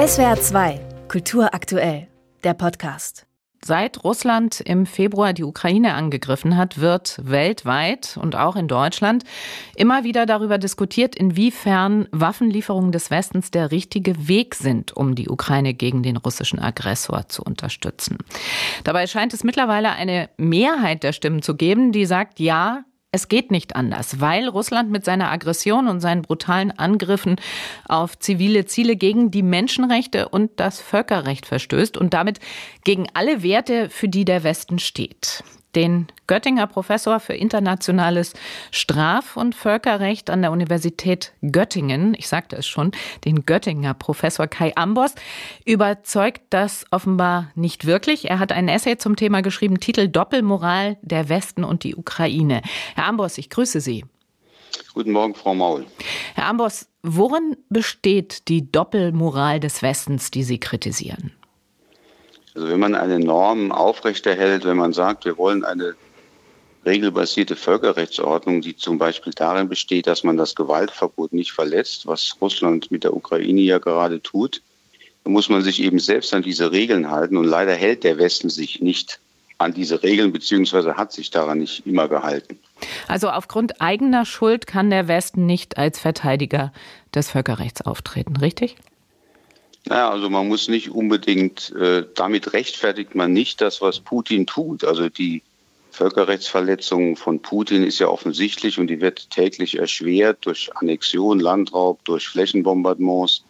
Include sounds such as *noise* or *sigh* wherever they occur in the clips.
SWR 2, Kultur aktuell, der Podcast. Seit Russland im Februar die Ukraine angegriffen hat, wird weltweit und auch in Deutschland immer wieder darüber diskutiert, inwiefern Waffenlieferungen des Westens der richtige Weg sind, um die Ukraine gegen den russischen Aggressor zu unterstützen. Dabei scheint es mittlerweile eine Mehrheit der Stimmen zu geben, die sagt, ja, es geht nicht anders, weil Russland mit seiner Aggression und seinen brutalen Angriffen auf zivile Ziele gegen die Menschenrechte und das Völkerrecht verstößt und damit gegen alle Werte, für die der Westen steht den Göttinger Professor für internationales Straf- und Völkerrecht an der Universität Göttingen, ich sagte es schon, den Göttinger Professor Kai Ambos, überzeugt das offenbar nicht wirklich. Er hat einen Essay zum Thema geschrieben, Titel Doppelmoral der Westen und die Ukraine. Herr Ambos, ich grüße Sie. Guten Morgen, Frau Maul. Herr Ambos, worin besteht die Doppelmoral des Westens, die Sie kritisieren? Also wenn man eine Norm aufrechterhält, wenn man sagt, wir wollen eine regelbasierte Völkerrechtsordnung, die zum Beispiel darin besteht, dass man das Gewaltverbot nicht verletzt, was Russland mit der Ukraine ja gerade tut, dann muss man sich eben selbst an diese Regeln halten. Und leider hält der Westen sich nicht an diese Regeln, beziehungsweise hat sich daran nicht immer gehalten. Also aufgrund eigener Schuld kann der Westen nicht als Verteidiger des Völkerrechts auftreten, richtig? Naja, also man muss nicht unbedingt, äh, damit rechtfertigt man nicht das, was Putin tut. Also die Völkerrechtsverletzung von Putin ist ja offensichtlich und die wird täglich erschwert durch Annexion, Landraub, durch Flächenbombardements.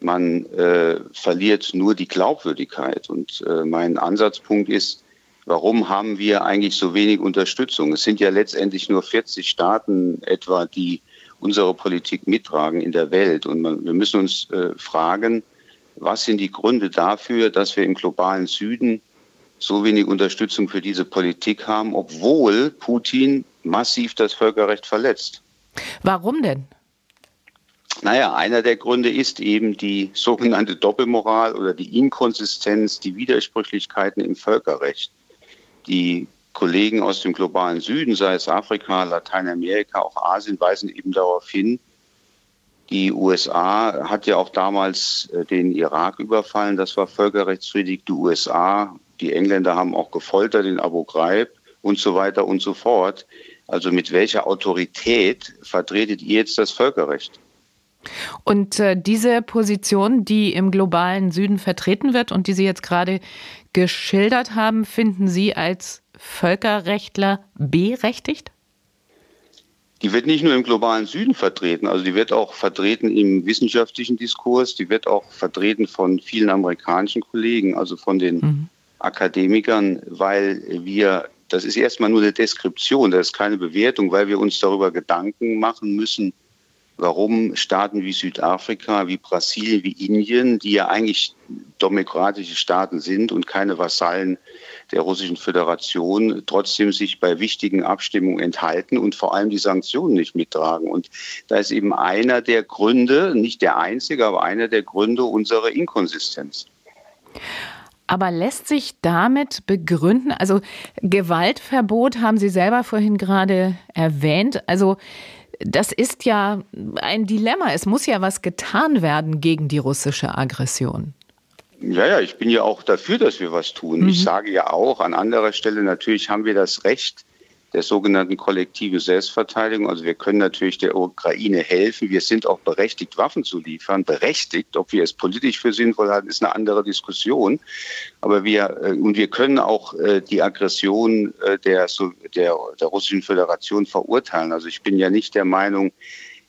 Man äh, verliert nur die Glaubwürdigkeit. Und äh, mein Ansatzpunkt ist, warum haben wir eigentlich so wenig Unterstützung? Es sind ja letztendlich nur 40 Staaten etwa, die unsere Politik mittragen in der Welt. Und man, wir müssen uns äh, fragen, was sind die Gründe dafür, dass wir im globalen Süden so wenig Unterstützung für diese Politik haben, obwohl Putin massiv das Völkerrecht verletzt? Warum denn? Naja, einer der Gründe ist eben die sogenannte Doppelmoral oder die Inkonsistenz, die Widersprüchlichkeiten im Völkerrecht. Die Kollegen aus dem globalen Süden, sei es Afrika, Lateinamerika, auch Asien, weisen eben darauf hin, die USA hat ja auch damals äh, den Irak überfallen. Das war völkerrechtswidrig. Die USA, die Engländer haben auch gefoltert in Abu Ghraib und so weiter und so fort. Also mit welcher Autorität vertretet ihr jetzt das Völkerrecht? Und äh, diese Position, die im globalen Süden vertreten wird und die Sie jetzt gerade geschildert haben, finden Sie als Völkerrechtler berechtigt? Die wird nicht nur im globalen Süden vertreten, also die wird auch vertreten im wissenschaftlichen Diskurs, die wird auch vertreten von vielen amerikanischen Kollegen, also von den mhm. Akademikern, weil wir, das ist erstmal nur eine Deskription, das ist keine Bewertung, weil wir uns darüber Gedanken machen müssen, warum Staaten wie Südafrika, wie Brasilien, wie Indien, die ja eigentlich demokratische Staaten sind und keine Vasallen der Russischen Föderation, trotzdem sich bei wichtigen Abstimmungen enthalten und vor allem die Sanktionen nicht mittragen. Und da ist eben einer der Gründe, nicht der einzige, aber einer der Gründe unserer Inkonsistenz. Aber lässt sich damit begründen, also Gewaltverbot haben Sie selber vorhin gerade erwähnt, also das ist ja ein Dilemma. Es muss ja was getan werden gegen die russische Aggression. Ja, ja, ich bin ja auch dafür, dass wir was tun. Mhm. Ich sage ja auch an anderer Stelle, natürlich haben wir das Recht, der sogenannten kollektiven Selbstverteidigung. Also wir können natürlich der Ukraine helfen. Wir sind auch berechtigt, Waffen zu liefern. Berechtigt, ob wir es politisch für sinnvoll halten, ist eine andere Diskussion. Aber wir, äh, und wir können auch äh, die Aggression äh, der, der, der Russischen Föderation verurteilen. Also ich bin ja nicht der Meinung,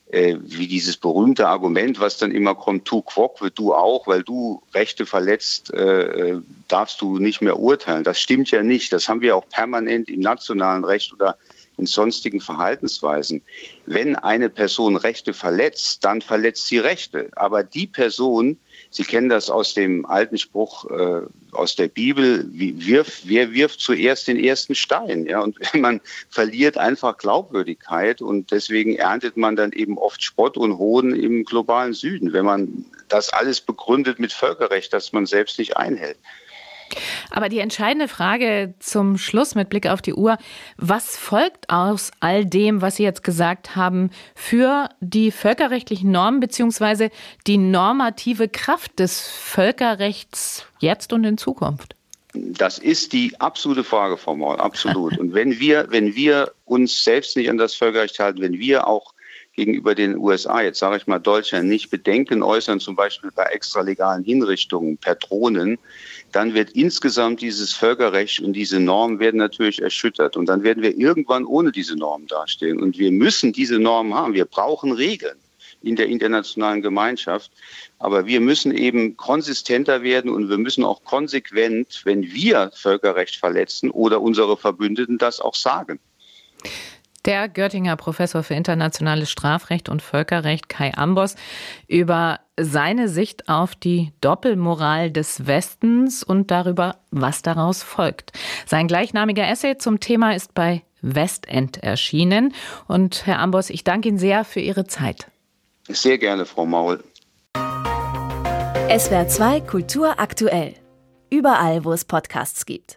äh, wie dieses berühmte Argument, was dann immer kommt, tu wird du auch, weil du Rechte verletzt, äh, äh, darfst du nicht mehr urteilen. Das stimmt ja nicht. Das haben wir auch permanent im nationalen Recht oder in sonstigen Verhaltensweisen. Wenn eine Person Rechte verletzt, dann verletzt sie Rechte. Aber die Person, Sie kennen das aus dem alten Spruch äh, aus der Bibel, wie, wirf, wer wirft zuerst den ersten Stein? Ja? Und *laughs* man verliert einfach Glaubwürdigkeit und deswegen erntet man dann eben oft Spott und Hohn im globalen Süden, wenn man das alles begründet mit Völkerrecht, das man selbst nicht einhält. Aber die entscheidende Frage zum Schluss mit Blick auf die Uhr, was folgt aus all dem, was Sie jetzt gesagt haben, für die völkerrechtlichen Normen beziehungsweise die normative Kraft des Völkerrechts jetzt und in Zukunft? Das ist die absolute Frage, Frau Maul, absolut. *laughs* Und wenn wir, wenn wir uns selbst nicht an das Völkerrecht halten, wenn wir auch gegenüber den USA, jetzt sage ich mal Deutschland, nicht Bedenken äußern, zum Beispiel bei extralegalen Hinrichtungen per Drohnen, dann wird insgesamt dieses Völkerrecht und diese Normen werden natürlich erschüttert. Und dann werden wir irgendwann ohne diese Normen dastehen. Und wir müssen diese Normen haben. Wir brauchen Regeln in der internationalen Gemeinschaft. Aber wir müssen eben konsistenter werden und wir müssen auch konsequent, wenn wir Völkerrecht verletzen oder unsere Verbündeten das auch sagen. Der Göttinger Professor für internationales Strafrecht und Völkerrecht Kai Ambos über seine Sicht auf die Doppelmoral des Westens und darüber, was daraus folgt. Sein gleichnamiger Essay zum Thema ist bei Westend erschienen. Und Herr Ambos, ich danke Ihnen sehr für Ihre Zeit. Sehr gerne, Frau Maul. SWR 2 Kultur aktuell. Überall, wo es Podcasts gibt.